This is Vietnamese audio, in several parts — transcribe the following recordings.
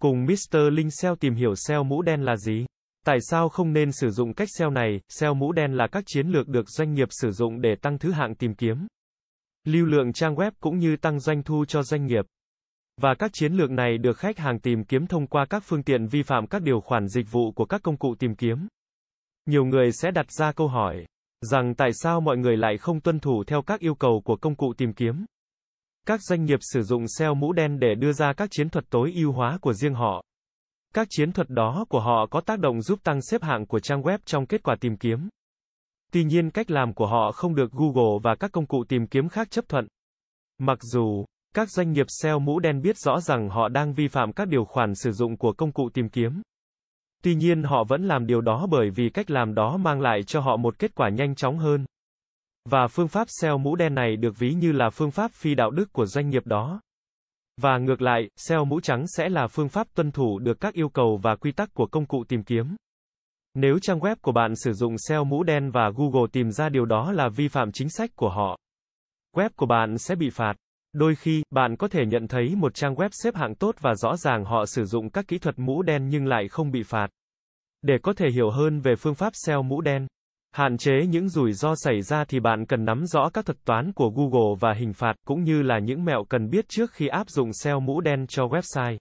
Cùng Mr. Linh SEO tìm hiểu SEO mũ đen là gì? Tại sao không nên sử dụng cách SEO này? SEO mũ đen là các chiến lược được doanh nghiệp sử dụng để tăng thứ hạng tìm kiếm, lưu lượng trang web cũng như tăng doanh thu cho doanh nghiệp. Và các chiến lược này được khách hàng tìm kiếm thông qua các phương tiện vi phạm các điều khoản dịch vụ của các công cụ tìm kiếm. Nhiều người sẽ đặt ra câu hỏi rằng tại sao mọi người lại không tuân thủ theo các yêu cầu của công cụ tìm kiếm. Các doanh nghiệp sử dụng SEO mũ đen để đưa ra các chiến thuật tối ưu hóa của riêng họ. Các chiến thuật đó của họ có tác động giúp tăng xếp hạng của trang web trong kết quả tìm kiếm. Tuy nhiên, cách làm của họ không được Google và các công cụ tìm kiếm khác chấp thuận. Mặc dù các doanh nghiệp SEO mũ đen biết rõ rằng họ đang vi phạm các điều khoản sử dụng của công cụ tìm kiếm. Tuy nhiên họ vẫn làm điều đó bởi vì cách làm đó mang lại cho họ một kết quả nhanh chóng hơn. Và phương pháp SEO mũ đen này được ví như là phương pháp phi đạo đức của doanh nghiệp đó. Và ngược lại, SEO mũ trắng sẽ là phương pháp tuân thủ được các yêu cầu và quy tắc của công cụ tìm kiếm. Nếu trang web của bạn sử dụng SEO mũ đen và Google tìm ra điều đó là vi phạm chính sách của họ, web của bạn sẽ bị phạt. Đôi khi, bạn có thể nhận thấy một trang web xếp hạng tốt và rõ ràng họ sử dụng các kỹ thuật mũ đen nhưng lại không bị phạt. Để có thể hiểu hơn về phương pháp SEO mũ đen, hạn chế những rủi ro xảy ra thì bạn cần nắm rõ các thuật toán của Google và hình phạt cũng như là những mẹo cần biết trước khi áp dụng SEO mũ đen cho website.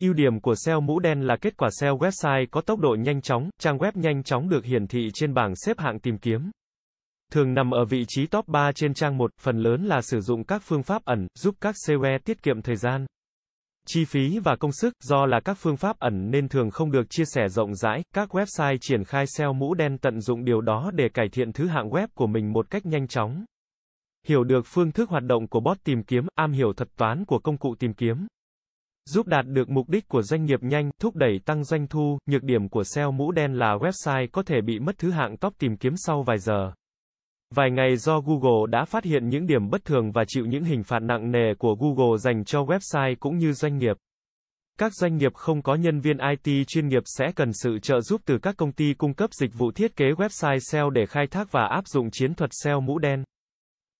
Ưu điểm của SEO mũ đen là kết quả SEO website có tốc độ nhanh chóng, trang web nhanh chóng được hiển thị trên bảng xếp hạng tìm kiếm. Thường nằm ở vị trí top 3 trên trang 1, phần lớn là sử dụng các phương pháp ẩn, giúp các SEO tiết kiệm thời gian, chi phí và công sức, do là các phương pháp ẩn nên thường không được chia sẻ rộng rãi, các website triển khai SEO mũ đen tận dụng điều đó để cải thiện thứ hạng web của mình một cách nhanh chóng. Hiểu được phương thức hoạt động của bot tìm kiếm, am hiểu thuật toán của công cụ tìm kiếm giúp đạt được mục đích của doanh nghiệp nhanh, thúc đẩy tăng doanh thu, nhược điểm của SEO mũ đen là website có thể bị mất thứ hạng top tìm kiếm sau vài giờ. Vài ngày do Google đã phát hiện những điểm bất thường và chịu những hình phạt nặng nề của Google dành cho website cũng như doanh nghiệp. Các doanh nghiệp không có nhân viên IT chuyên nghiệp sẽ cần sự trợ giúp từ các công ty cung cấp dịch vụ thiết kế website SEO để khai thác và áp dụng chiến thuật SEO mũ đen.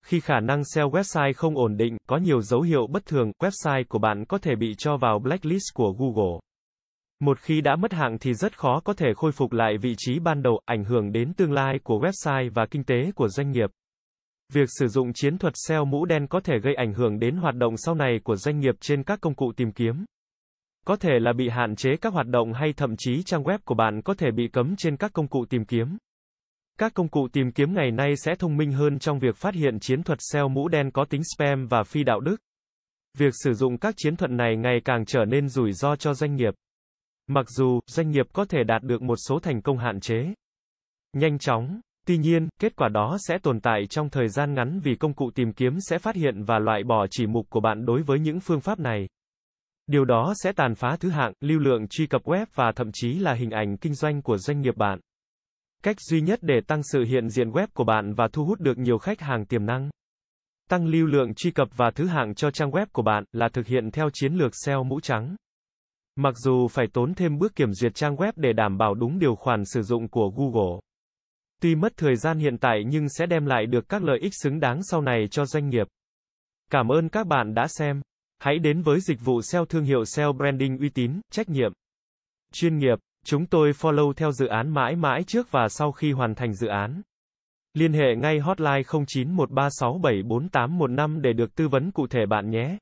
Khi khả năng SEO website không ổn định, có nhiều dấu hiệu bất thường, website của bạn có thể bị cho vào blacklist của Google. Một khi đã mất hạng thì rất khó có thể khôi phục lại vị trí ban đầu, ảnh hưởng đến tương lai của website và kinh tế của doanh nghiệp. Việc sử dụng chiến thuật SEO mũ đen có thể gây ảnh hưởng đến hoạt động sau này của doanh nghiệp trên các công cụ tìm kiếm. Có thể là bị hạn chế các hoạt động hay thậm chí trang web của bạn có thể bị cấm trên các công cụ tìm kiếm. Các công cụ tìm kiếm ngày nay sẽ thông minh hơn trong việc phát hiện chiến thuật SEO mũ đen có tính spam và phi đạo đức. Việc sử dụng các chiến thuật này ngày càng trở nên rủi ro cho doanh nghiệp. Mặc dù, doanh nghiệp có thể đạt được một số thành công hạn chế. Nhanh chóng. Tuy nhiên, kết quả đó sẽ tồn tại trong thời gian ngắn vì công cụ tìm kiếm sẽ phát hiện và loại bỏ chỉ mục của bạn đối với những phương pháp này. Điều đó sẽ tàn phá thứ hạng, lưu lượng truy cập web và thậm chí là hình ảnh kinh doanh của doanh nghiệp bạn. Cách duy nhất để tăng sự hiện diện web của bạn và thu hút được nhiều khách hàng tiềm năng. Tăng lưu lượng truy cập và thứ hạng cho trang web của bạn là thực hiện theo chiến lược SEO mũ trắng. Mặc dù phải tốn thêm bước kiểm duyệt trang web để đảm bảo đúng điều khoản sử dụng của Google. Tuy mất thời gian hiện tại nhưng sẽ đem lại được các lợi ích xứng đáng sau này cho doanh nghiệp. Cảm ơn các bạn đã xem. Hãy đến với dịch vụ SEO thương hiệu SEO branding uy tín, trách nhiệm, chuyên nghiệp. Chúng tôi follow theo dự án mãi mãi trước và sau khi hoàn thành dự án. Liên hệ ngay hotline 0913674815 để được tư vấn cụ thể bạn nhé.